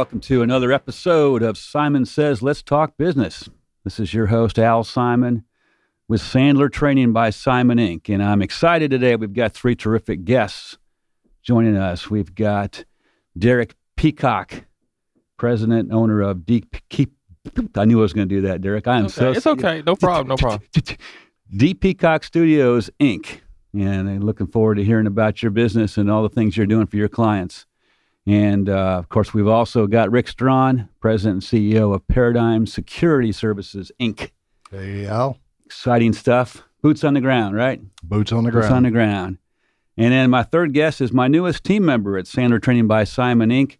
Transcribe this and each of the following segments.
welcome to another episode of Simon Says Let's Talk Business. This is your host, Al Simon, with Sandler Training by Simon Inc. And I'm excited today. We've got three terrific guests joining us. We've got Derek Peacock, president and owner of Deep Keep. I knew I was going to do that, Derek. I am okay. so It's okay. No problem. No problem. D Peacock Studios Inc. And I'm looking forward to hearing about your business and all the things you're doing for your clients. And uh, of course, we've also got Rick Strawn, president and CEO of Paradigm Security Services Inc. Hey, Al. Exciting stuff. Boots on the ground, right? Boots on the ground. Boots on the ground. And then my third guest is my newest team member at Sandler Training by Simon Inc.,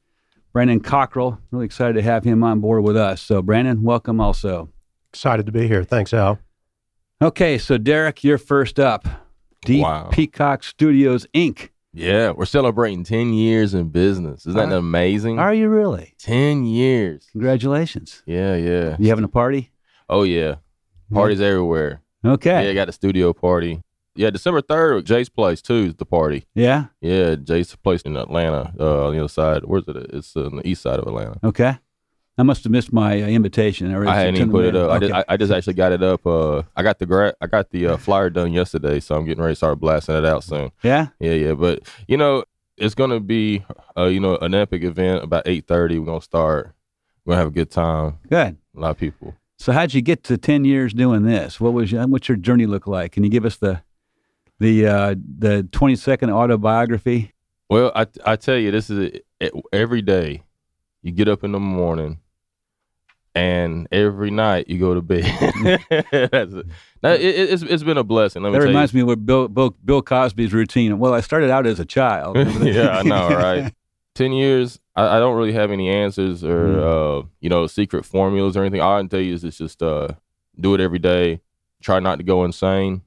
Brandon Cockrell. Really excited to have him on board with us. So, Brandon, welcome also. Excited to be here. Thanks, Al. Okay, so Derek, you're first up. D Wow. Peacock Studios Inc. Yeah, we're celebrating 10 years in business. Isn't that Are- amazing? Are you really? 10 years. Congratulations. Yeah, yeah. You having a party? Oh, yeah. Parties everywhere. Okay. Yeah, got a studio party. Yeah, December 3rd, Jay's place, too, is the party. Yeah. Yeah, Jay's place in Atlanta, uh, on the other side. Where's it? It's on the east side of Atlanta. Okay. I must have missed my uh, invitation. I hadn't even put it up. I, just, I, I just actually got it up. Uh, I got the gra- I got the uh, flyer done yesterday, so I'm getting ready to start blasting it out soon. yeah. Yeah, yeah, but you know, it's gonna be, uh, you know, an epic event. About eight thirty, we're gonna start. We're gonna have a good time. Good. A lot of people. So how'd you get to ten years doing this? What was your, what's your journey look like? Can you give us the the uh, the twenty second autobiography? Well, I I tell you, this is every day. You get up in the morning, and every night you go to bed. That's it. Now, it, it- it's it's been a blessing. Let me That reminds me of Bill, Bill Bill Cosby's routine. Well, I started out as a child. yeah, I know, right? Ten years. I, I don't really have any answers or Mm. uh, you know secret formulas or anything. All I can tell you is it's just uh, do it every day. Try not to go insane.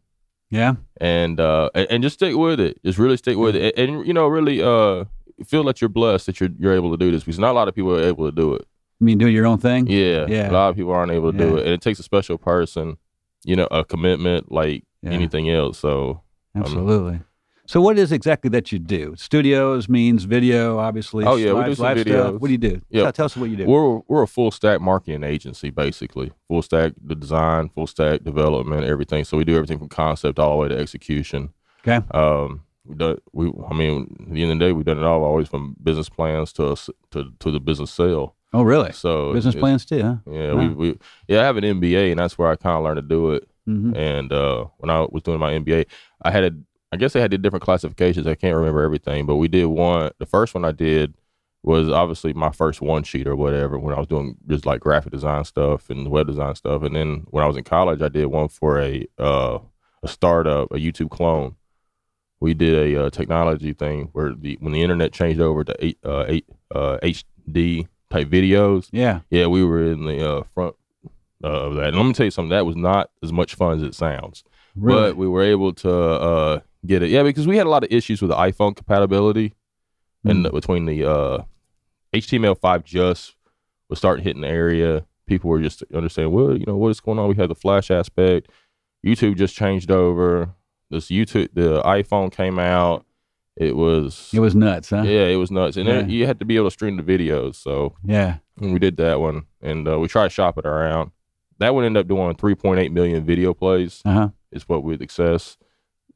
yeah. and uh and, and just stick with it just really stick with it and, and, you know really uh feel that you're blessed that you're you're able to do this because not a lot of people are able to do it I mean, do your own thing. yeah Yeah. a lot of people aren't able to do it and it takes a special person you know a commitment like Yeah. anything else so Absolutely. So, what is exactly that you do? Studios means video, obviously. Oh, yeah, we do some stuff. videos. What do you do? Yeah. Tell, tell us what you do. we're we're a full stack marketing agency basically full stack the design full stack development everything so we do everything from concept all the way to execution Okay. um we do we i mean at the end of the day we've done it all always from business plans to us to to the business sale Oh, really? so Business plans too, huh? Yeah, Wow. we, we yeah, I have an MBA, and that's where I kind of learned to do it. hmm And uh, when I was doing my MBA, I had a, I guess they had the different classifications. I can't remember everything, but we did one. The first one I did was obviously my first one sheet or whatever when I was doing just like graphic design stuff and web design stuff. And then when I was in college, I did one for a uh, a startup, a YouTube clone. We did a uh, technology thing where the when the internet changed over to eight, uh, eight, uh, HD type videos. Yeah. Yeah, we were in the uh, front uh, of that. And let me tell you something. That was not as much fun as it sounds. Really? But we were able to uh, get it. Yeah, because we had a lot of issues with the iPhone compatibility, and Mm. between the uh, HTML5 just was starting hitting the area. People were just understanding, well, you know, what is going on? We had the Flash aspect. YouTube just changed over. This YouTube, the iPhone came out. It was, it was nuts, huh? yeah, it was nuts, and then Yeah. you had to be able to stream the videos. So Yeah. and we did that one, and uh, we tried to shop it around. That one ended up doing 3.8 million video plays. Uh huh. Is what we'd access,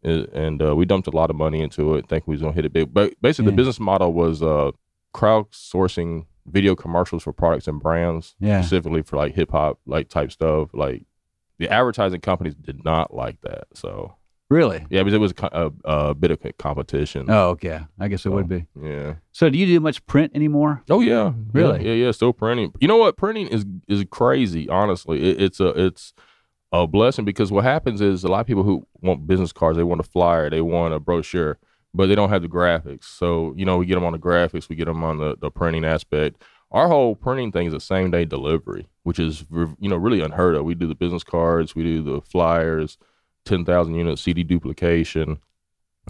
Uh, and uh, we dumped a lot of money into it. Think we was gonna hit it big, but basically Yeah. the business model was uh, crowdsourcing video commercials for products and brands, Yeah. specifically for like hip hop like type stuff. Like the advertising companies did not like that, so Really? yeah, because it was a, a, a bit of a competition. Oh, okay. I guess it would be. Yeah. So, do you do much print anymore? Oh yeah, Really? Yeah, yeah, yeah, Still printing. You know what? Printing is is crazy. Honestly, it, it's a it's a blessing because what happens is a lot of people who want business cards, they want a flyer, they want a brochure, but they don't have the graphics. So you know, we get them on the graphics, we get them on the the printing aspect. Our whole printing thing is a same day delivery, which is you know really unheard of. We do the business cards, we do the flyers, ten thousand unit CD duplication.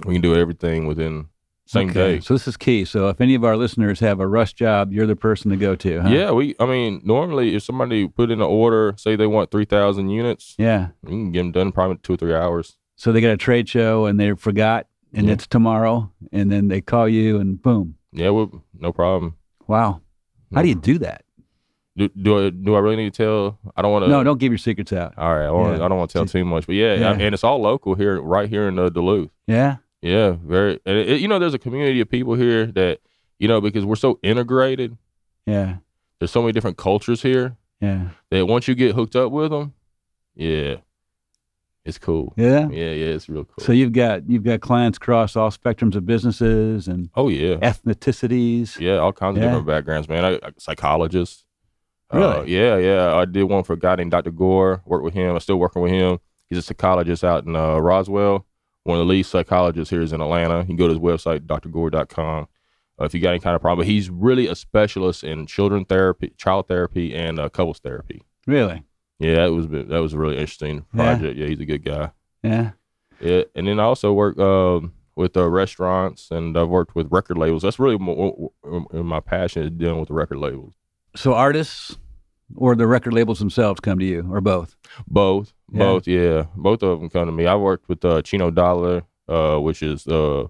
We can do everything within same Okay, day. So this is key. So if any of our listeners have a rush job, you're the person to go to. Huh? Yeah, we. I mean, normally if somebody put in an order, say they want three thousand units, Yeah. you can get them done probably two or three hours. So they got a trade show and they forgot, and Yeah. it's tomorrow, and then they call you, and boom. Yeah, well, no problem. Wow. How do you do that? Do, do I do I really need to tell? I don't want to. No, don't give your secrets out. All right, I, Yeah. I don't want to tell too much, but yeah, Yeah. and it's all local here, right here in uh, Duluth. Yeah. Yeah, very. And it, you know, there's a community of people here that you know because we're so integrated. Yeah. There's so many different cultures here Yeah. that once you get hooked up with them, yeah, it's cool. Yeah. Yeah, yeah, it's real cool. So you've got you've got clients across all spectrums of businesses and oh yeah, ethnicities. yeah, all kinds of different backgrounds, man. I, I psychologist. Uh, yeah, yeah. I did one for a guy named Dr. Gore. Worked with him. I'm still working with him. He's a psychologist out in uh, Roswell. One of the lead psychologists here is in Atlanta. You can go to his website, drgore.com. Uh, if you got any kind of problem, but he's really a specialist in children therapy, child therapy, and uh, couples therapy. Really? Yeah, that was that was a really interesting project. Yeah, he's a good guy. Yeah. Yeah, and then I also work um, with uh, restaurants, and I've worked with record labels. That's really mo- my passion is dealing with the record labels. So artists or the record labels themselves come to you, or both? Both, Yeah. both, yeah, both of them come to me. I worked with uh, Chino Dollar, uh, which is uh,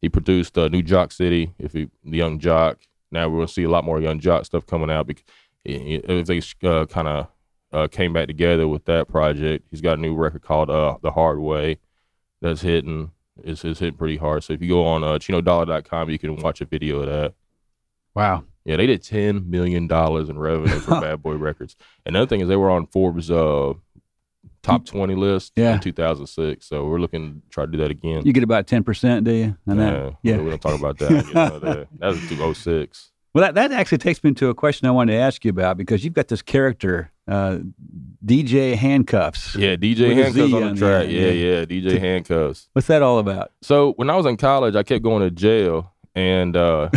he produced uh, New Joc City. If he, the Yung Joc, now we're gonna see a lot more Yung Joc stuff coming out because if they uh, kind of uh, came back together with that project. He's got a new record called uh, The Hard Way that's hitting. It's, it's hitting pretty hard. So if you go on uh, ChinoDollar.com, you can watch a video of that. Wow. Yeah, they did ten million dollars in revenue for Bad Boy Records. Another thing is they were on Forbes uh, top twenty list Yeah. in two thousand six. So we're looking to try to do that again. You get about ten percent, do you? On yeah, that? Yeah. we don't talk about that. You know, that, that was two oh six. Well, that, that actually takes me to a question I wanted to ask you about because you've got this character, uh, DJ Handcuffs. Yeah, DJ Handcuffs on the track. Yeah, yeah. yeah, DJ Handcuffs. What's that all about? So when I was in college, I kept going to jail, and uh,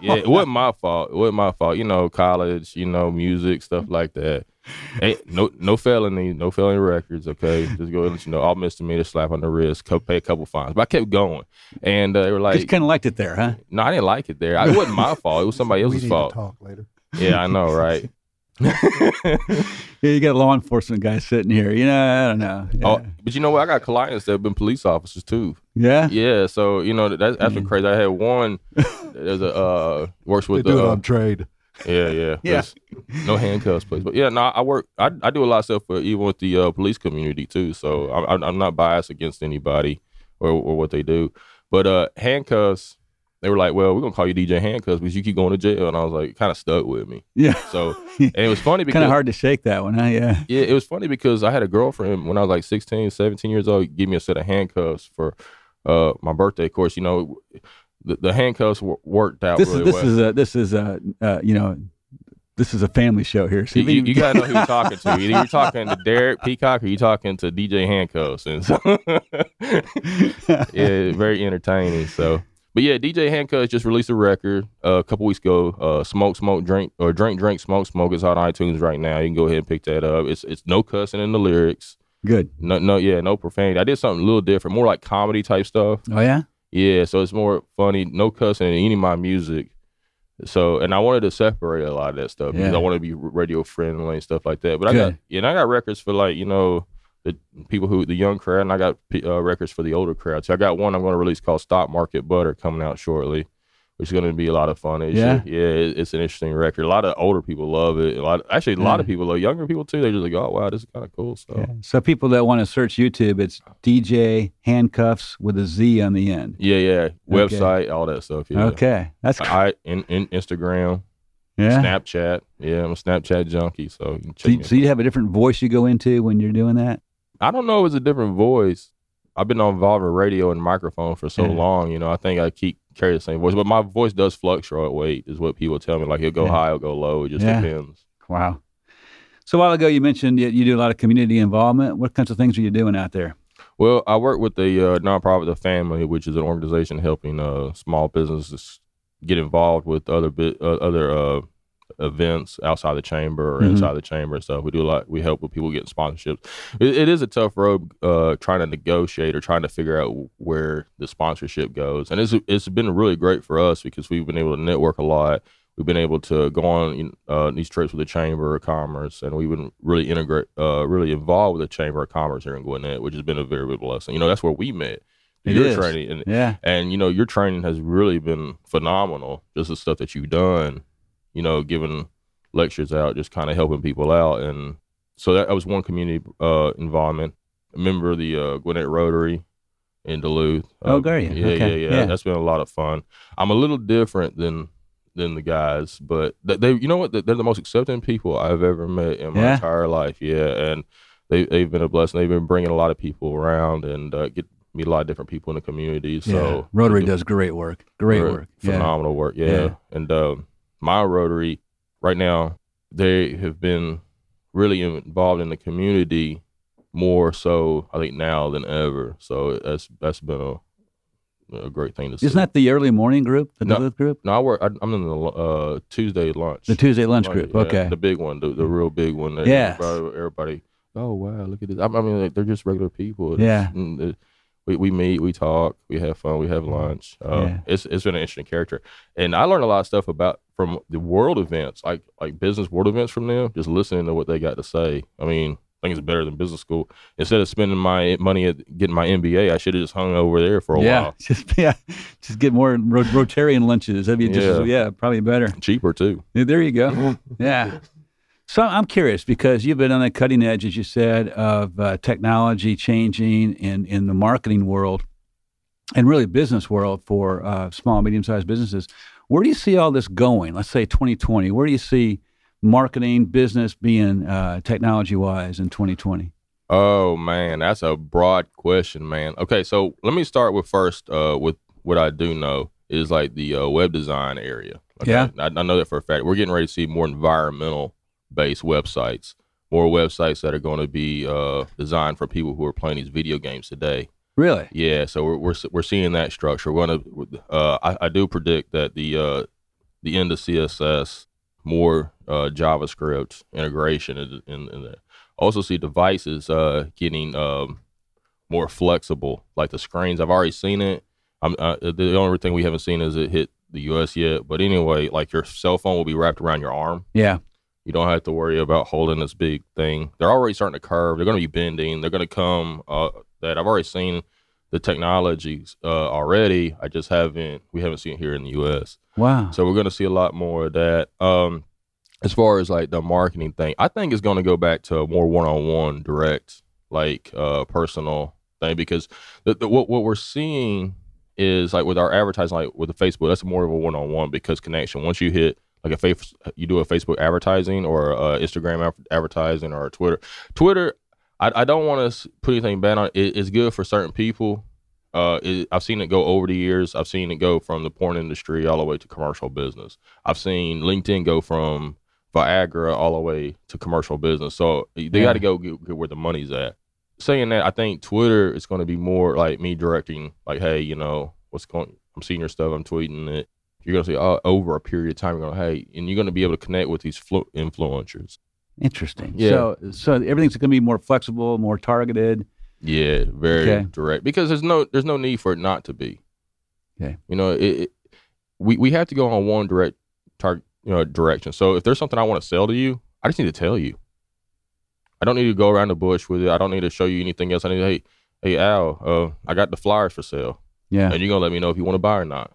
yeah, it wasn't my fault. It wasn't my fault. You know, college, you know, music stuff like that. Hey, no, no felony, no felony records. Okay, just go and let you know. All misdemeanor, slap on the wrist, co- pay a couple fines. But I kept going, and uh, they were Just like, kind of liked it there, huh? "No, I didn't like it there. I- It wasn't my fault. It was somebody we else's need fault." to talk later. Yeah, I know, right? Yeah, you got law enforcement guys sitting here. You know, I don't know. Yeah. Oh, but you know what? I got clients that have been police officers too. yeah? Yeah, so you know that that's been crazy. I had one. There's a uh, works They with the, it uh, trade. Yeah, yeah, Yeah. No handcuffs, please. But yeah, no, I work. I, I do a lot of stuff for even with the uh, police community too. So I'm I'm- I'm not biased against anybody or or what they do. But uh, handcuffs, they were like, well, we're gonna call you DJ Handcuffs because you keep going to jail, and I was like, kind of stuck with me. Yeah. So and it was funny because Kind of hard to shake that one, huh? Yeah. yeah, it was funny because I had a girlfriend when I was like 16, 17 years old, give me a set of handcuffs for uh, my birthday. Of course, you know, the, the handcuffs w- worked out This really is this well. is a this is a uh, you know this is a family show here. So you, you, you gotta know who you're talking to. Either you're talking to Derek Peacock or you're talking to DJ Handcuffs, and so yeah, very entertaining. So, but yeah, DJ Handcuffs just released a record uh, a couple weeks ago. Uh, smoke, smoke, drink, or drink, drink, smoke, smoke is on iTunes right now. You can go ahead and pick that up. It's it's no cussing in the lyrics. Good. No, no, yeah, no profanity. I did something a little different, more like comedy type stuff. Oh yeah. Yeah, so it's more funny, no cussing in any of my music. So, and I wanted to separate a lot of that stuff because I want to be radio friendly and stuff like that. But I got, yeah, and I got records for like you know the people who the young crowd, and I got uh, records for the older crowd. So I got one I'm going to release called Stock Market Butter coming out shortly, which is going to be a lot of fun. It's Yeah? yeah, it- it's an interesting record. A lot of older people love it. A lot, actually, a lot of people love younger people too. They're just like, oh wow, this is kind of cool. So Yeah. So people that want to search YouTube, it's DJ Handcuffs with a Z on the end. yeah, yeah, Okay. website, all that stuff. Yeah. Okay, that's I in, in Instagram, yeah. Snapchat. Yeah, I'm a Snapchat junkie, so you can check So you, so you have a different voice you go into when you're doing that. I don't know if it's a different voice. I've been on in radio and microphone for so Yeah. long, you know. I think I keep carry the same voice, but my voice does fluctuate. Is what people tell me. Like it'll go Yeah. high, it'll go low. It just Yeah. depends. Wow. So a while ago you mentioned that you do a lot of community involvement. What kinds of things are you doing out there? Well, I work with the uh, nonprofit The Family, which is an organization helping uh, small businesses get involved with other bit, uh, other uh, events outside the chamber or Mhm. inside the chamber and stuff. We do a lot. We help with people getting sponsorships. It, it is a tough road uh, trying to negotiate or trying to figure out where the sponsorship goes, and it's it's been really great for us because we've been able to network a lot. We've been able to go on uh, these trips with the Chamber of Commerce, and we've been really integrate, uh, really involved with the Chamber of Commerce here in Gwinnett, which has been a very big blessing. You know, that's where we met. Your is. training, and, Yeah. and you know, your training has really been phenomenal. Just the stuff that you've done, you know, giving lectures out, just kind of helping people out. And so that, that was one community uh, involvement. A member of the uh, Gwinnett Rotary in Duluth. Oh, Uh, you? Yeah, Okay, yeah, yeah, yeah. That's been a lot of fun. I'm a little different than than the guys, but th- they, you know what? They're the most accepting people I've ever met in my Yeah? entire life. Yeah, and they they've been a blessing. They've been bringing a lot of people around and uh, get meet a lot of different people in the community. So yeah. Rotary do does great work. Great Right. work. Phenomenal work. Yeah, Yeah. and um, my Rotary right now they have been really involved in the community more so I think now than ever. So that's that's been a a great thing to see. Isn't that the early morning group, the No. Group? No, I work. I, I'm in the uh, Tuesday lunch. The Tuesday lunch group. yeah, okay. the big one, the, the real big one. Yeah, everybody, everybody. Oh wow, look at this. I, I mean, like, they're just regular people. It's- Yeah. it- we we meet, we talk, we have fun, we have lunch. Uh, Yeah. It's it's been an interesting character, and I learned a lot of stuff about from the world events, like like business world events from them. Just listening to what they got to say. I mean. I think it's better than business school. Instead of spending my money at getting my MBA, I should have just hung over there for a yeah. while. Just yeah. Just get more ro- Rotarian lunches. That'd be just Yeah. yeah, probably better. Cheaper too. Yeah, There you go. Yeah. So I'm curious because you've been on the cutting edge, as you said, of uh, technology changing in, in the marketing world and really business world for uh, small, medium sized businesses. Where do you see all this going? Let's say 2020. Where do you see marketing, business being uh, technology wise in 2020? Oh man, that's a broad question, man. Okay, so let me start with first uh, with what I do know is like the uh, web design area. Okay? Yeah. I, I know that for a fact. We're getting ready to see more environmental based websites, more websites that are going to be uh, designed for people who are playing these video games today. Really? Yeah, so we're we're, we're seeing that structure. We're gonna. Uh, I, I do predict that the uh, the end of CSS, more uh, JavaScript integration, in, in, in. Also see devices uh, getting um, more flexible, like the screens. I've already seen it. I'm uh, the only thing we haven't seen is it hit the U.S. yet. But anyway, like your cell phone will be wrapped around your arm. Yeah. You don't have to worry about holding this big thing. They're already starting to curve. They're going to be bending. They're going to come. Uh, that I've already seen the technologies uh, already. I just haven't. We haven't seen it here in the U.S. Wow. So we're going to see a lot more of that. Um, as far as like the marketing thing, I think it's going to go back to a more one-on-one, direct, like uh, personal thing because the, the, what what we're seeing is like with our advertising, like with the Facebook, that's more of a one-on-one because connection. Once you hit like a face, you do a Facebook advertising or uh, Instagram advertising or Twitter. Twitter, I, I don't want to put anything bad on it. it. It's good for certain people. Uh, it, I've seen it go over the years. I've seen it go from the porn industry all the way to commercial business. I've seen LinkedIn go from Viagra all the way to commercial business. So they Yeah. got to go get, get where the money's at. Saying that, I think Twitter is going to be more like me directing, like, hey, you know, what's going? I'm seeing your stuff. I'm tweeting it. You're going to see oh, over a period of time. You're going to hey, and you're going to be able to connect with these flu- influencers. Interesting. Yeah. So, so everything's going to be more flexible, more targeted. Yeah, very Okay. direct because there's no there's no need for it not to be. Okay. You know, it, it we we have to go on one direct target you know direction. So if there's something I want to sell to you, I just need to tell you. I don't need to go around the bush with it. I don't need to show you anything else. I need to hey hey Al, uh, I got the flyers for sale, Yeah. and you're gonna let me know if you want to buy or not.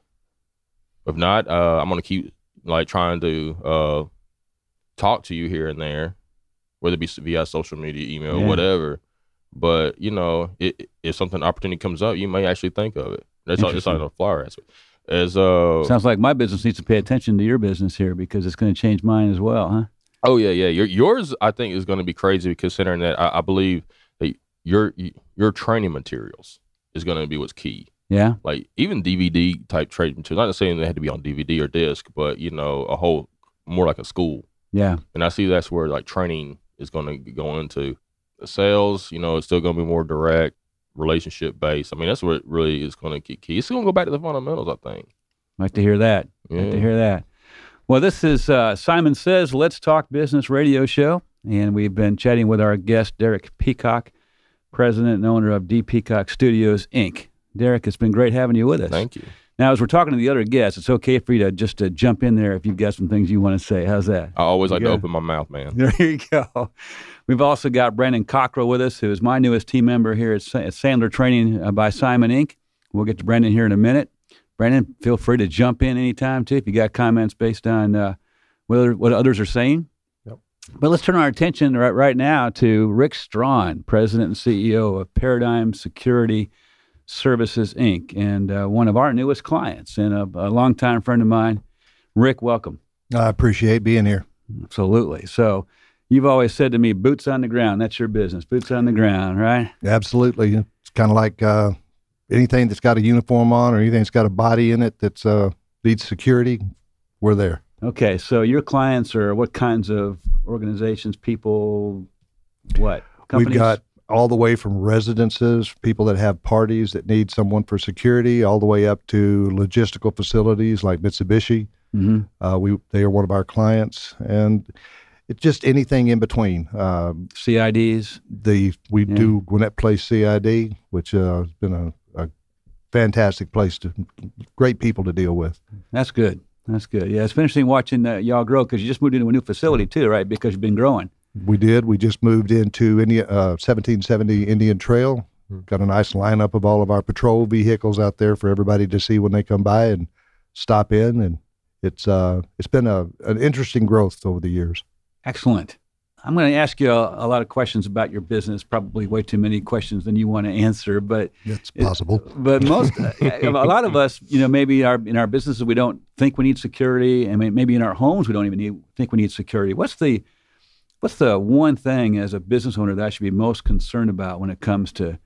If not, uh, I'm gonna keep like trying to uh, talk to you here and there, whether it be via social media, email, Yeah. whatever. But you know, it, if something opportunity comes up, you may actually think of it. That's all. It's on the flyer aspect. As uh, Sounds like my business needs to pay attention to your business here because it's going to change mine as well, huh? oh yeah, yeah. Your, yours, I think, is going to be crazy considering that I, I believe that your your training materials is going to be what's key. Yeah. Like even DVD type training materials. Not saying they had to be on DVD or disc, but you know, a whole more like a school. Yeah. And I see that's where like training is going to go into the sales. You know, it's still going to be more direct, relationship based. I mean, that's what really is going to get key. It's going to go back to the fundamentals. I think. Like to hear that. Like to hear that. Well, this is uh, Simon Says Let's Talk Business radio show. And we've been chatting with our guest, Derek Peacock, president and owner of D Peacock Studios, Inc. Derek, it's been great having you with us. Thank you. Now, as we're talking to the other guests, it's okay for you to just to jump in there if you've got some things you want to say. How's that? I always like Yeah. to open my mouth, man. There you go. We've also got Brandon Cockrell with us, who is my newest team member here at, Sa- at Sandler Training uh, by Simon Inc. We'll get to Brandon here in a minute. Brandon, feel free to jump in anytime too if you got comments based on uh, what, what others are saying. Yep. But let's turn our attention right, right now to Rick Strawn, President and CEO of Paradigm Security Services Inc., and uh, one of our newest clients and a, a longtime friend of mine. Rick, welcome. I appreciate being here. Absolutely. So, you've always said to me, boots on the ground. That's your business. Boots on the ground, right? Absolutely. It's kind of like uh, anything that's got a uniform on or anything that's got a body in it that's uh, needs security, we're there. Okay. So, your clients are what kinds of organizations, people, what? Companies? We've got all the way from residences, people that have parties that need someone for security, all the way up to logistical facilities like Mitsubishi. Mhm. Uh, we they are one of our clients, and it's just anything in between. Um, CIDs. the we Yeah. do Gwinnett Place CID, which uh, has been a, a fantastic place to great people to deal with. That's good. That's good. Yeah, it's been interesting watching uh, y'all grow because you just moved into a new facility too, right? Because you've been growing. We did. We just moved into India, uh, 1770 Indian Trail. Got a nice lineup of all of our patrol vehicles out there for everybody to see when they come by and stop in. And it's uh, it's been a an interesting growth over the years. Excellent. I'm going to ask you a, a lot of questions about your business. Probably way too many questions than you want to answer, but It's It- possible. but most a lot of us, you know, maybe our in our businesses we don't think we need security, and mean, maybe in our homes we don't even need, think we need security. What's the what's the one thing as a business owner that I should be most concerned about when it comes to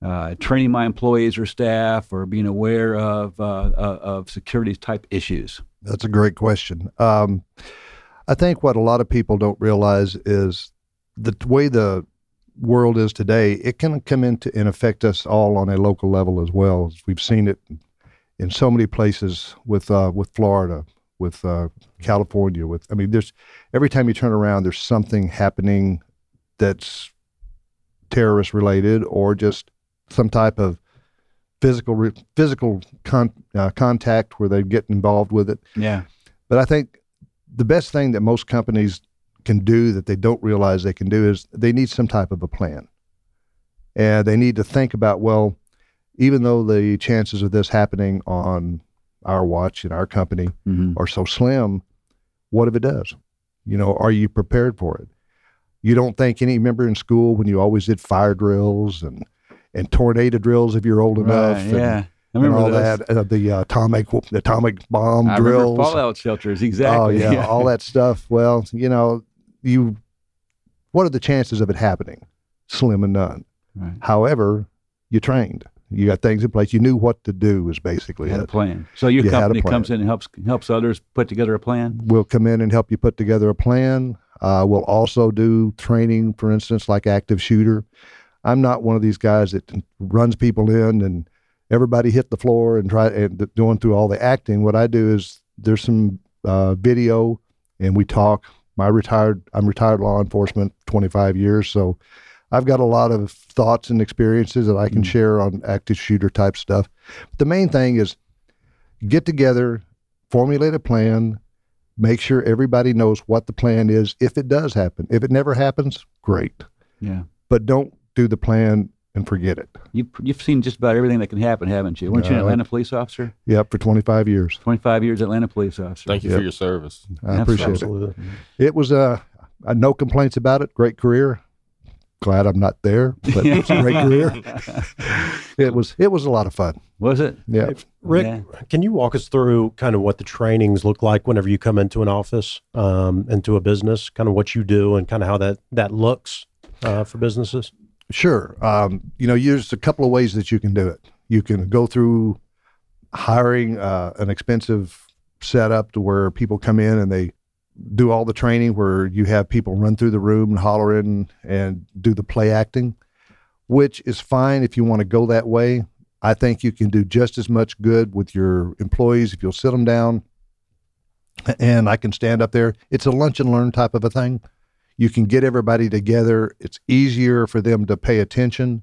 uh, training my employees or staff, or being aware of uh, uh, of security type issues? That's a great question. Um, I think what a lot of people don't realize is the way the world is today, it can come into and affect us all on a local level as well. We've seen it in so many places with uh, with Florida, with uh, California. With I mean, there's every time you turn around, there's something happening that's terrorist related or just some type of physical re- physical con- uh, contact where they get involved with it. Yeah, But I think the best thing that most companies can do that they don't realize they can do is they need some type of a plan. And they need to think about, well, even though the chances of this happening on our watch and our company hmm are so slim, what if it does? You know, are you prepared for it? You don't think any remember in school when you always did fire drills and and tornado drills if you're old enough. Right, and- yeah, I remember all those. that, uh, the uh, atomic the atomic bomb I drills. fallout shelters exactly. Oh yeah, all that stuff. Well, you know, you what are the chances of it happening? Slim and none. Right. However, you trained. You got things in place. You knew what to do. Is basically had a plan. So your You company plan. comes in and helps helps others put together a plan. We'll come in and help you put together a plan. Uh, we'll also do training, for instance, like active shooter. I'm not one of these guys that runs people in and everybody hit the floor and try and going through all the acting. What I do is there's some uh, video and we talk. My retired, I'm retired law enforcement, 25 years, so I've got a lot of thoughts and experiences that I can Mm. share on active shooter type stuff. But The main thing is get together, formulate a plan, make sure everybody knows what the plan is if it does happen. If it never happens, great. Yeah. But don't do the plan and forget it. You, you've seen just about everything that can happen, haven't you? Weren't you an Uh, Atlanta police officer? Yep, for 25 years. 25 years Atlanta police officer. Thank you Yep. for your service. I appreciate Absolutely. it. It was uh, uh, no complaints about it. Great career. Glad I'm not there, but it's a great career. It was it was a lot of fun. Was it? Yeah. Rick, Yeah. can you walk us through kind of what the trainings look like whenever you come into an office, um, into a business, kind of what you do and kind of how that, that looks uh, for businesses? Sure. Um, you know, there's a couple of ways that you can do it. You can go through hiring uh, an expensive setup to where people come in and they do all the training where you have people run through the room and hollering and do the play acting, which is fine if you want to go that way. I think you can do just as much good with your employees if you'll sit them down and I can stand up there. It's a lunch and learn type of a thing. You can get everybody together. It's easier for them to pay attention.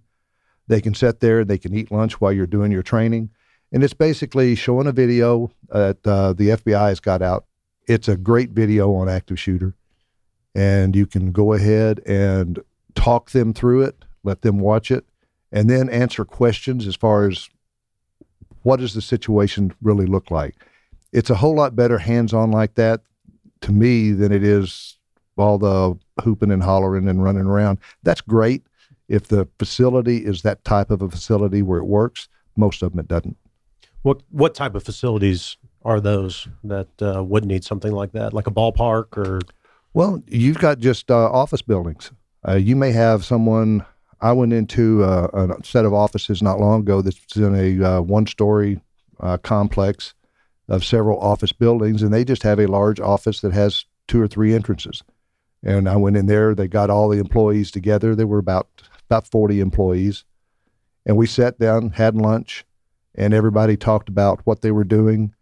They can sit there, and they can eat lunch while you're doing your training. And it's basically showing a video that uh, the FBI has got out. It's a great video on active shooter. And you can go ahead and talk them through it, let them watch it, and then answer questions as far as what does the situation really look like. It's a whole lot better hands on like that to me than it is all the hooping and hollering and running around. That's great if the facility is that type of a facility where it works. Most of them it doesn't. What what type of facilities are those that uh, would need something like that, like a ballpark or? Well, you've got just uh, office buildings. Uh, you may have someone. I went into uh, a set of offices not long ago that's in a uh, one-story uh, complex of several office buildings, and they just have a large office that has two or three entrances. And I went in there. They got all the employees together. There were about about forty employees, and we sat down, had lunch, and everybody talked about what they were doing,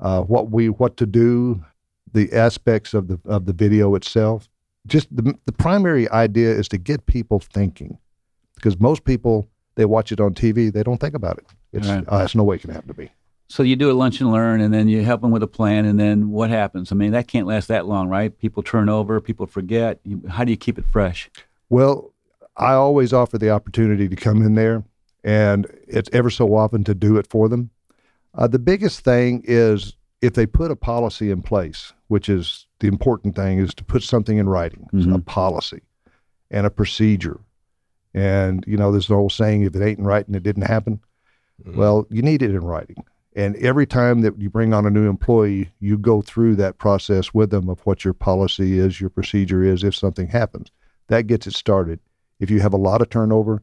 uh, what we what to do, the aspects of the of the video itself. Just the the primary idea is to get people thinking, because most people they watch it on TV, they don't think about it. It's Right. uh, no way it can happen to me. So you do a lunch and learn, and then you help them with a plan, and then what happens? I mean, that can't last that long, right? People turn over, people forget. You, how do you keep it fresh? Well, I always offer the opportunity to come in there, and it's ever so often to do it for them. Uh, the biggest thing is if they put a policy in place, which is the important thing, is to put something in writing, a Mhm. policy and a procedure. And, you know, there's an old saying if it ain't in writing, it didn't happen. Well, you need it in writing. And every time that you bring on a new employee, you go through that process with them of what your policy is, your procedure is, if something happens. That gets it started. If you have a lot of turnover,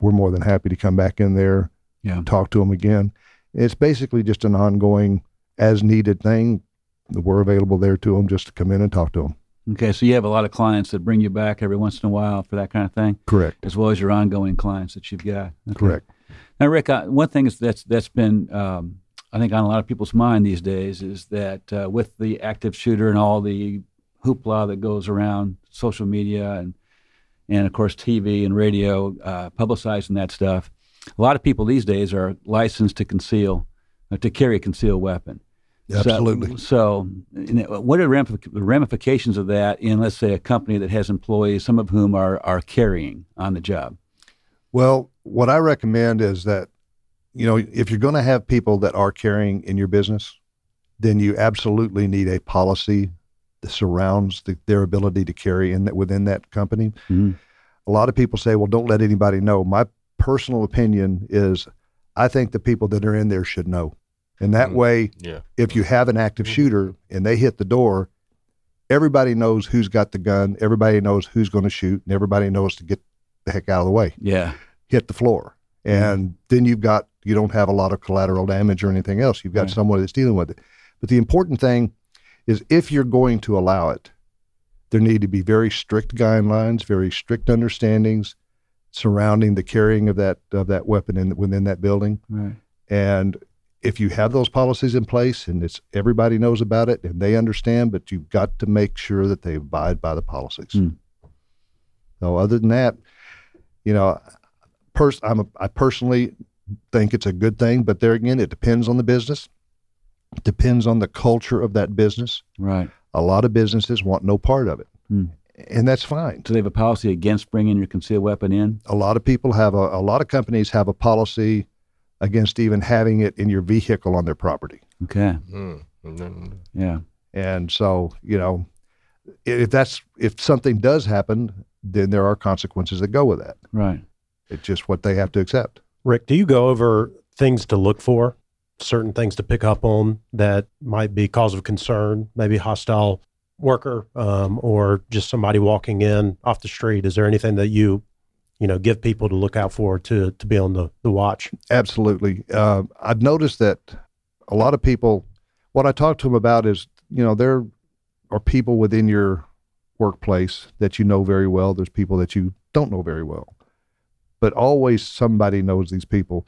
we're more than happy to come back in there, Yeah. talk to them again. It's basically just an ongoing, as needed thing. We're available there to them just to come in and talk to them. Okay, so you have a lot of clients that bring you back every once in a while for that kind of thing, Correct. as well as your ongoing clients that you've got. Okay. Correct. Now, Rick, uh, one thing is that's that's been um, I think on a lot of people's mind these days is that uh, with the active shooter and all the hoopla that goes around social media and and of course TV and radio uh, publicizing that stuff, a lot of people these days are licensed to conceal uh, to carry a concealed weapon. Absolutely. So, you know, what are the ramifications of that in, let's say, a company that has employees, some of whom are are carrying on the job? Well, what I recommend is that, you know, if you're going to have people that are carrying in your business, then you absolutely need a policy that surrounds the, their ability to carry in that within that company. Mhm. A lot of people say, "Well, don't let anybody know." My personal opinion is, I think the people that are in there should know, and that Mm. way, Yeah. if you have an active Mhm. shooter and they hit the door, everybody knows who's got the gun, everybody knows who's going to shoot, and everybody knows to get the heck out of the way Yeah. hit the floor. And then you've got, you don't have a lot of collateral damage or anything else. You've got Right. someone that's dealing with it. But the important thing is if you're going to allow it, there need to be very strict guidelines, very strict understandings surrounding the carrying of that of that weapon in within that building. Right. And if you have those policies in place and it's everybody knows about it and they understand, but you've got to make sure that they abide by the policies. Hmm. So other than that, you know, pers- I'm a, I personally think it's a good thing, but there again, it depends on the business. It depends on the culture of that business. Right. A lot of businesses want no part of it, Hmm. And that's fine. Do they have a policy against bringing your concealed weapon in? A lot of people have a, a lot of companies have a policy against even having it in your vehicle on their property. Okay. Mm. Mm. Yeah. And so, you know, if that's if something does happen, then there are consequences that go with that. Right. It's just what they have to accept. Rick, do you go over things to look for, certain things to pick up on that might be cause of concern, maybe hostile worker um, or just somebody walking in off the street? Is there anything that you, you know, give people to look out for to to be on the, the watch? Absolutely. Uh, I've noticed that a lot of people, what I talk to them about is, you know, there are people within your workplace that you know very well. There's people that you don't know very well, but always somebody knows these people.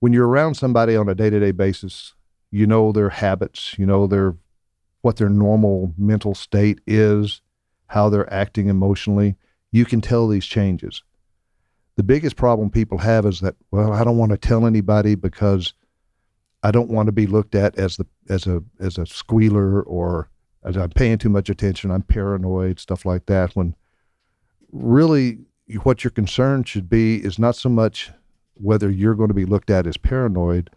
When you're around somebody on a day to day basis, you know their habits, you know their what their normal mental state is, how they're acting emotionally. You can tell these changes the biggest problem people have is that well i don't want to tell anybody because i don't want to be looked at as the as a as a squealer or as i'm paying too much attention i'm paranoid stuff like that when really what your concern should be is not so much whether you're going to be looked at as paranoid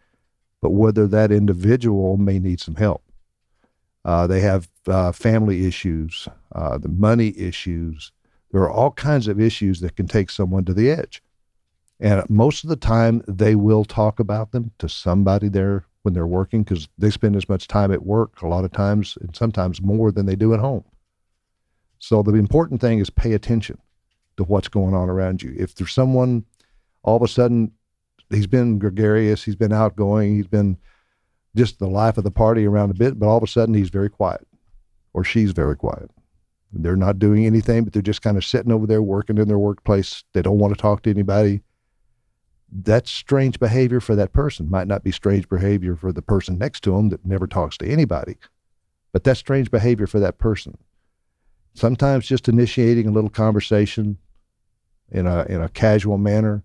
but whether that individual may need some help Uh, they have uh, family issues, uh, the money issues. There are all kinds of issues that can take someone to the edge. And most of the time, they will talk about them to somebody there when they're working because they spend as much time at work a lot of times and sometimes more than they do at home. So the important thing is pay attention to what's going on around you. If there's someone all of a sudden he's been gregarious, he's been outgoing, he's been just the life of the party around a bit, but all of a sudden he's very quiet or she's very quiet. They're not doing anything, but they're just kind of sitting over there working in their workplace. They don't want to talk to anybody. That's strange behavior for that person. Might not be strange behavior for the person next to them that never talks to anybody, but that's strange behavior for that person. Sometimes just initiating a little conversation in a in a casual manner,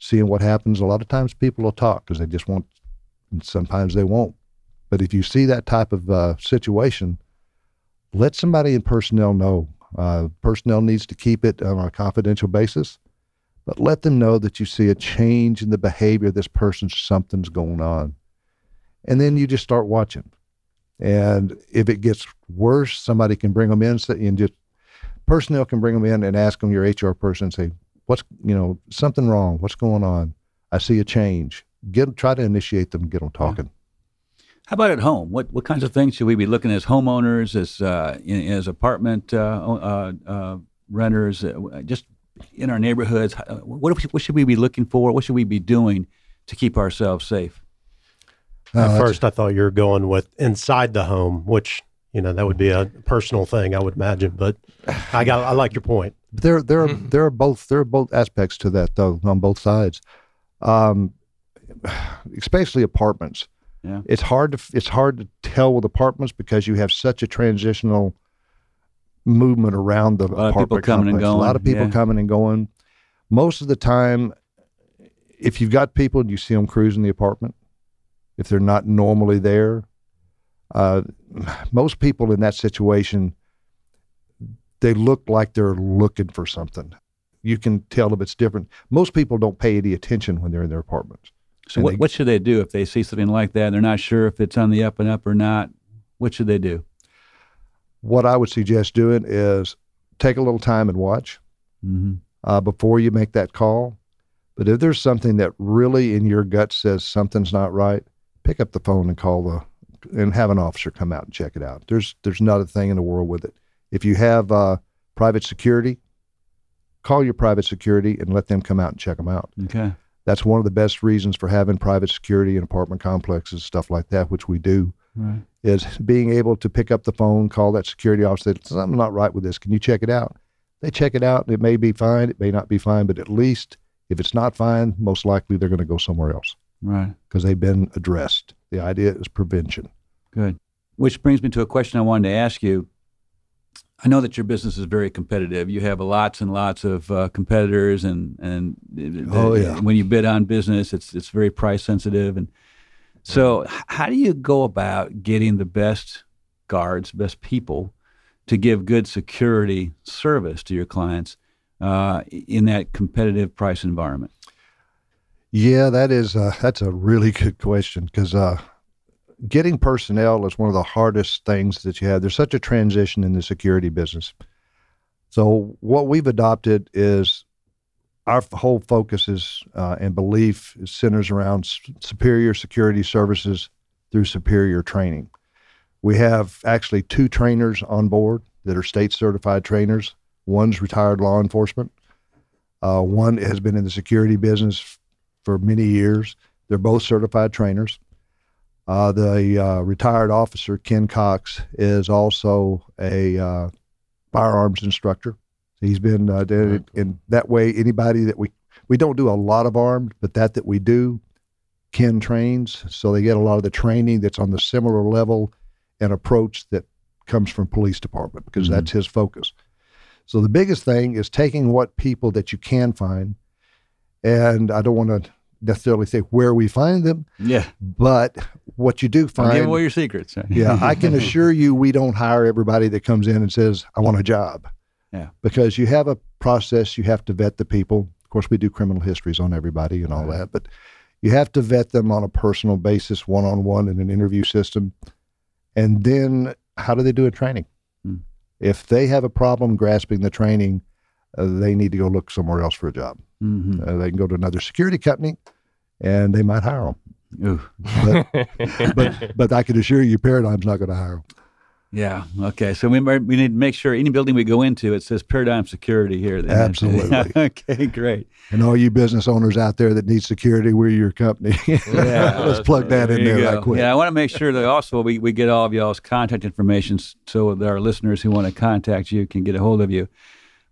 seeing what happens. A lot of times people will talk because they just want, and sometimes they won't. But if you see that type of uh, situation, let somebody in personnel know. Uh, personnel needs to keep it on a confidential basis, but let them know that you see a change in the behavior of this person, something's going on. And then you just start watching. And if it gets worse, somebody can bring them in and just personnel can bring them in and ask them, your HR person, and say, what's, you know, something wrong? What's going on? I see a change. Get, try to initiate them, get them talking. How about at home? What what kinds of things should we be looking as homeowners, as uh, in, as apartment uh, uh, uh renters, uh, just in our neighborhoods? What, what should we be looking for? What should we be doing to keep ourselves safe? At first, I thought you were going with inside the home, which you know that would be a personal thing, I would imagine. But I got I like your point. There there are, there are both there are both aspects to that though on both sides, um, especially apartments. Yeah. It's hard to it's hard to tell with apartments because you have such a transitional movement around the a lot apartment people coming complex. and going. A lot of people yeah. coming and going. Most of the time, if you've got people and you see them cruising the apartment, if they're not normally there, uh, most people in that situation, they look like they're looking for something. You can tell if it's different. Most people don't pay any attention when they're in their apartments. So what, they, what should they do if they see something like that? They're not sure if it's on the up and up or not. What should they do? What I would suggest doing is take a little time and watch mm-hmm. uh, before you make that call. But if there's something that really in your gut says something's not right, pick up the phone and call the and have an officer come out and check it out. There's there's not a thing in the world with it. If you have uh, private security, call your private security and let them come out and check them out. Okay. That's one of the best reasons for having private security in apartment complexes, stuff like that, which we do. Right. Is being able to pick up the phone, call that security officer, something's not right with this. Can you check it out? They check it out. and It may be fine. It may not be fine, but at least if it's not fine, most likely they're going to go somewhere else. Right. Because they've been addressed. The idea is prevention. Good. Which brings me to a question I wanted to ask you. I know that your business is very competitive. You have lots and lots of uh, competitors, and and the, oh yeah, when you bid on business, it's it's very price sensitive. And so, how do you go about getting the best guards, best people, to give good security service to your clients uh, in that competitive price environment? Yeah, that is uh, that's a really good question because uh, getting personnel is one of the hardest things that you have. There's such a transition in the security business. So what we've adopted is our whole focus is uh, and belief centers around superior security services through superior training. We have actually two trainers on board that are state certified trainers. One's retired law enforcement. Uh, one has been in the security business for many years. They're both certified trainers. Uh, the uh, retired officer, Ken Cox, is also a uh, firearms instructor. He's been uh, in, in that way. Anybody that we we don't do a lot of armed, but that that we do, Ken trains, so they get a lot of the training that's on the similar level and approach that comes from police department because mm-hmm. that's his focus. So the biggest thing is taking what people that you can find, and I don't want to necessarily say where we find them. Yeah. But what you do find. give away your secrets. yeah. I can assure you we don't hire everybody that comes in and says, I want a job. Yeah. Because you have a process, you have to vet the people. Of course, we do criminal histories on everybody and all right. that, but you have to vet them on a personal basis, one on one in an interview system. And then how do they do a training? Hmm. If they have a problem grasping the training, uh, they need to go look somewhere else for a job. Mm-hmm. Uh, they can go to another security company, and they might hire them. Ooh. But but I can assure you, Paradigm's not going to hire them. Yeah. Okay. So we we need to make sure any building we go into it says Paradigm Security here. then. Absolutely. okay. Great. And all you business owners out there that need security, we're your company. Yeah. Let's plug that in There you there right quick. Yeah, I want to make sure that also we, we get all of y'all's contact information so that our listeners who want to contact you can get a hold of you.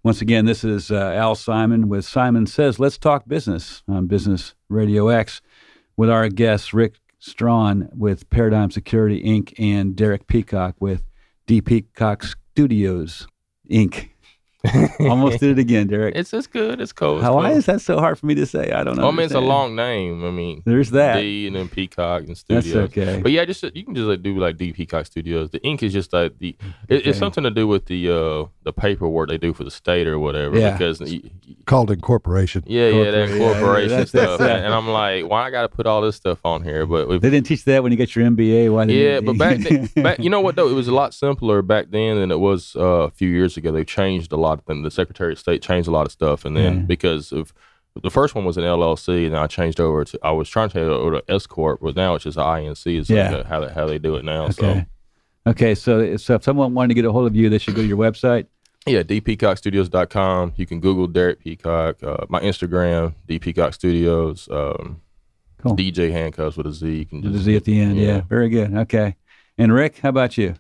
Once again, this is uh, Al Simon with Simon Says Let's Talk Business on Business Radio X with our guests Rick Strawn with Paradigm Security Inc. and Derek Peacock with D Peacock Studios Inc. Almost did it again, Derek. it's it's good. It's cool. It's How, why is that so hard for me to say? I don't know. I mean, it's a long name. I mean, There's that. D and then Peacock and That's Studios. okay. But yeah, just you can just like do like D Peacock Studios. The ink is just like the it, Okay. it's something to do with the uh the paperwork they do for the state or whatever. Yeah. Because y- y- Called incorporation. yeah, yeah, that incorporation yeah, corporation that's- stuff, that's- and I'm like, why I got to put all this stuff on here? But if, They didn't teach that when you got your MBA. Why? Didn't yeah, they- but back, then, back you know what though, it was a lot simpler back then than it was uh, a few years ago. They changed a lot of things. The Secretary of State changed a lot of stuff, and then Yeah. because of the first one was an LLC, and I changed over to I was trying to change over to S corp, but now it's just an INC. Is Yeah. like how they, how they do it now. So. Okay. Okay, so so if someone wanted to get a hold of you, they should go to your website. Yeah, dpeacockstudios.com. You can Google Derek Peacock. Uh, my Instagram, dpeacockstudios. Um, Cool. DJ Handcuffs with a Z. You can With a Z at the end. Yeah. yeah. very good. Okay. And Rick, how about you?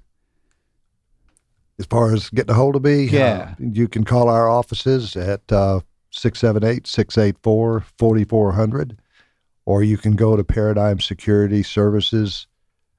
As far as getting a hold of me, Yeah. uh, you can call our offices at uh, 678 684 4400, or you can go to Paradigm Security Services,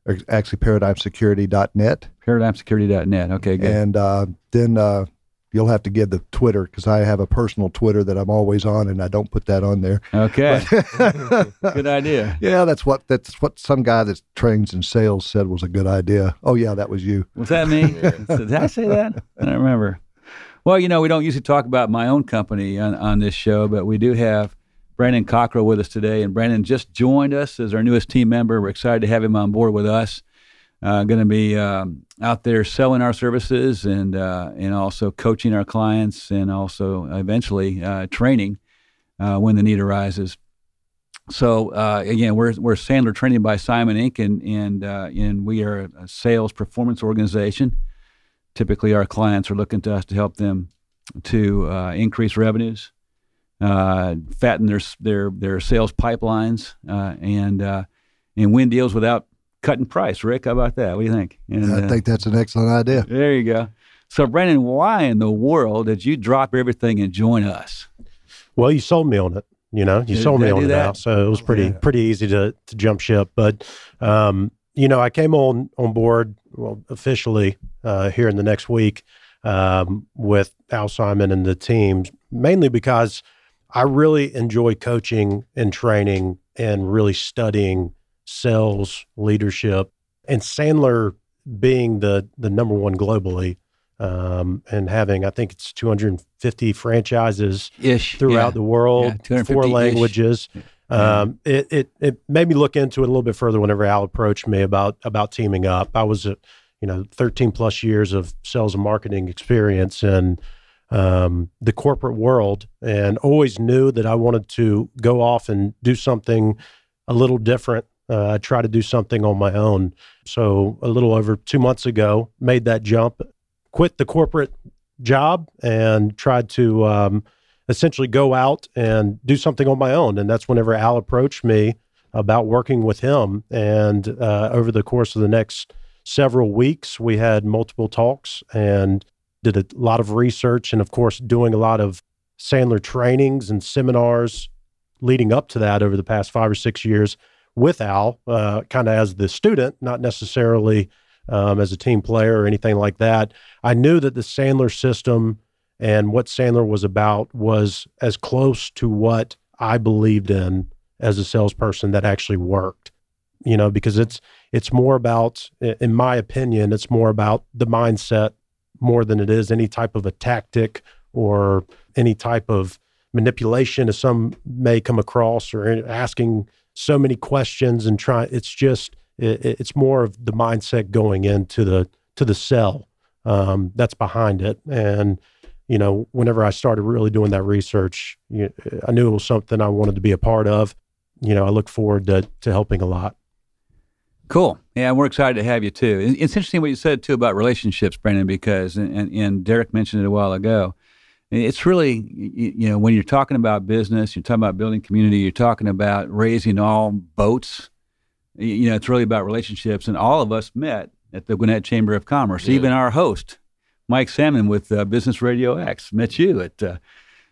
or actually paradigmsecurity.net, ParadigmSecurity.net. Okay, good. and uh, then uh, you'll have to give the Twitter because I have a personal Twitter that I'm always on, and I don't put that on there. Okay, good idea. Yeah, that's what that's what some guy that trains in sales said was a good idea. Oh yeah, that was you. Was that me? Did I say that? I don't remember. Well, you know, we don't usually talk about my own company on, on this show, but we do have Brandon Cockrell with us today. And Brandon just joined us as our newest team member. We're excited to have him on board with us. Uh, going to be um, out there selling our services and uh, and also coaching our clients and also eventually uh, training uh, when the need arises. So uh, again, we're we're Sandler Training by Simon Inc. and and uh, and we are a sales performance organization. Typically, our clients are looking to us to help them to increase revenues, fatten their their their sales pipelines, and and win deals without cutting price. Rick, how about that? What do you think? And, I uh, think that's an excellent idea. there you go. So, Brandon, why in the world did you drop everything and join us? Well, you sold me on it. You know, you Did- sold did me on it that? now, so it was pretty Yeah. pretty easy to to jump ship. But um, you know, I came on on board well officially uh, here in the next week um, with Al Simon and the team, mainly because I really enjoy coaching and training and really studying sales leadership and Sandler being the the number one globally um, and having I think it's 250 franchises Ish throughout the world, Yeah, 250 four -ish. languages. Um, it, it it made me look into it a little bit further whenever Al approached me about about teaming up. I was, uh, you know, 13 plus years of sales and marketing experience in um, the corporate world, and always knew that I wanted to go off and do something a little different. Uh, try to do something on my own. So a little over two months ago, made that jump, quit the corporate job, and tried to um, essentially go out and do something on my own. And that's whenever Al approached me about working with him. And uh, over the course of the next several weeks, we had multiple talks and did a lot of research and, of course, doing a lot of Sandler trainings and seminars leading up to that over the past five or six years with Al, uh, kind of as the student, not necessarily um, as a team player or anything like that. I knew that the Sandler system and what Sandler was about was as close to what I believed in as a salesperson that actually worked. You know, because it's it's more about, in my opinion, it's more about the mindset more than it is any type of a tactic or any type of manipulation, as some may come across, or asking so many questions and try. It's just It, it's more of the mindset going into the to the cell um, that's behind it. And you know, whenever I started really doing that research, you, I knew it was something I wanted to be a part of. You know, I look forward to to helping a lot. Cool. Yeah, we're excited to have you too. It's interesting what you said too about relationships, Brendan, because and, and Derek mentioned it a while ago. It's really, you know, when you're talking about business, you're talking about building community, you're talking about raising all boats. You know, it's really about relationships, and all of us met at the Gwinnett Chamber of Commerce. Yeah. Even our host, Mike Salmon with uh, Business Radio X, met you at uh,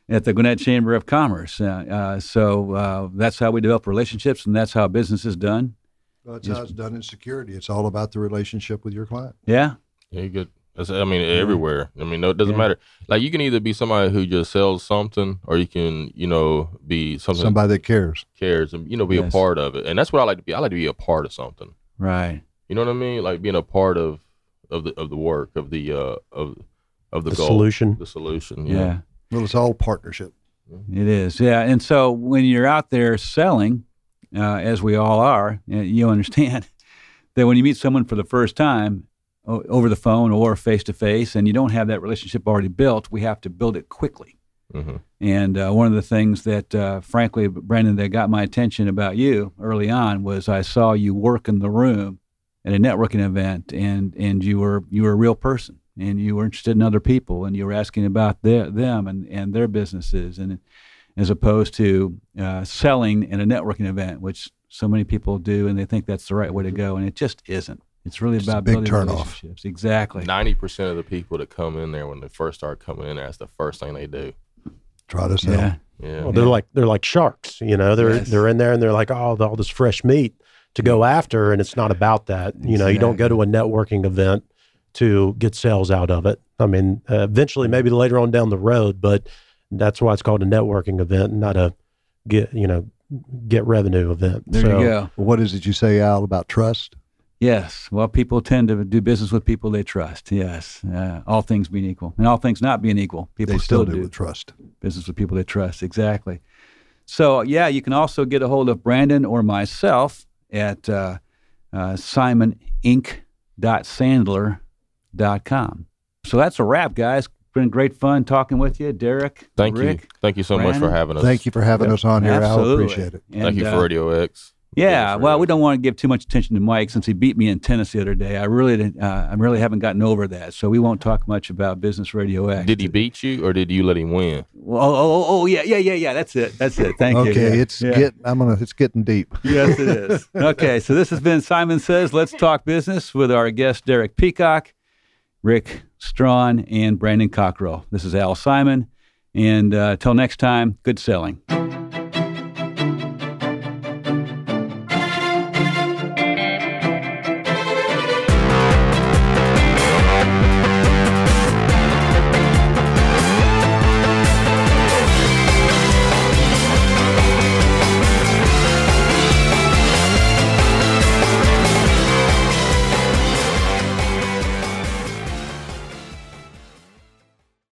at the Gwinnett Chamber of Commerce. Uh, uh so uh, that's how we develop relationships, and that's how business is done. Well, that's how it's done in security. It's all about the relationship with your client. Yeah. Yeah, you good. That's, I mean, everywhere. I mean, no, it doesn't yeah. matter. Like you can either be somebody who just sells something, or you can, you know, be something somebody that cares, cares, and you know, be yes. a part of it. And that's what I like to be. I like to be a part of something. Right. You know what I mean? Like being a part of of the of the work of the uh of of the, the goal, solution. The solution. Yeah. yeah. Well, it's all partnership. It is. Yeah. And so when you're out there selling, uh, as we all are, you understand that when you meet someone for the first time over the phone or face to face, and you don't have that relationship already built, we have to build it quickly. Mm-hmm. And uh, one of the things that, uh, frankly, Brandon, that got my attention about you early on was I saw you work in the room at a networking event, and and you were you were a real person, and you were interested in other people, and you were asking about their, them and and their businesses, and as opposed to uh, selling in a networking event, which so many people do, and they think that's the right way to go, and it just isn't. It's really it's about big building turn relationships. Off. Exactly. Ninety percent of the people that come in there when they first start coming in there, that's the first thing they do. Try to sell. Yeah. Yeah. Well, they're like they're like sharks. You know, they're yes. they're in there and they're like, oh, all this fresh meat to go after, and it's not about that. Exactly. You know, you don't go to a networking event to get sales out of it. I mean, uh, eventually, maybe later on down the road, but that's why it's called a networking event, not a get you know get revenue event. There so, you go. What is it you say, Al, about trust? Yes. Well, people tend to do business with people they trust. Yes. Uh, all things being equal, and all things not being equal, people they still, still do, do trust business with people they trust. Exactly. So yeah, you can also get a hold of Brandon or myself at uh, uh, simoninc.sandler.com. So that's a wrap, guys been great fun talking with you, Derek. Thank Rick, you. Thank you so Brandon. much for having us. Thank you for having yep. us on here. Absolutely. I appreciate it. And, Thank you for uh, Radio X. Yeah, well, we don't want to give too much attention to Mike since he beat me in tennis the other day. I really, uh, I really haven't gotten over that, so we won't talk much about Business Radio X. Did he beat you, or did you let him win? Well, oh, oh, oh, yeah, yeah, yeah, yeah. That's it. That's it. Thank okay, you. Okay, it's yeah. getting. I'm gonna. It's getting deep. Yes, it is. okay, so this has been Simon says. Let's talk business with our guest Derek Peacock, Rick Strawn, and Brandon Cockrell. This is Al Simon. And uh, till next time, good selling.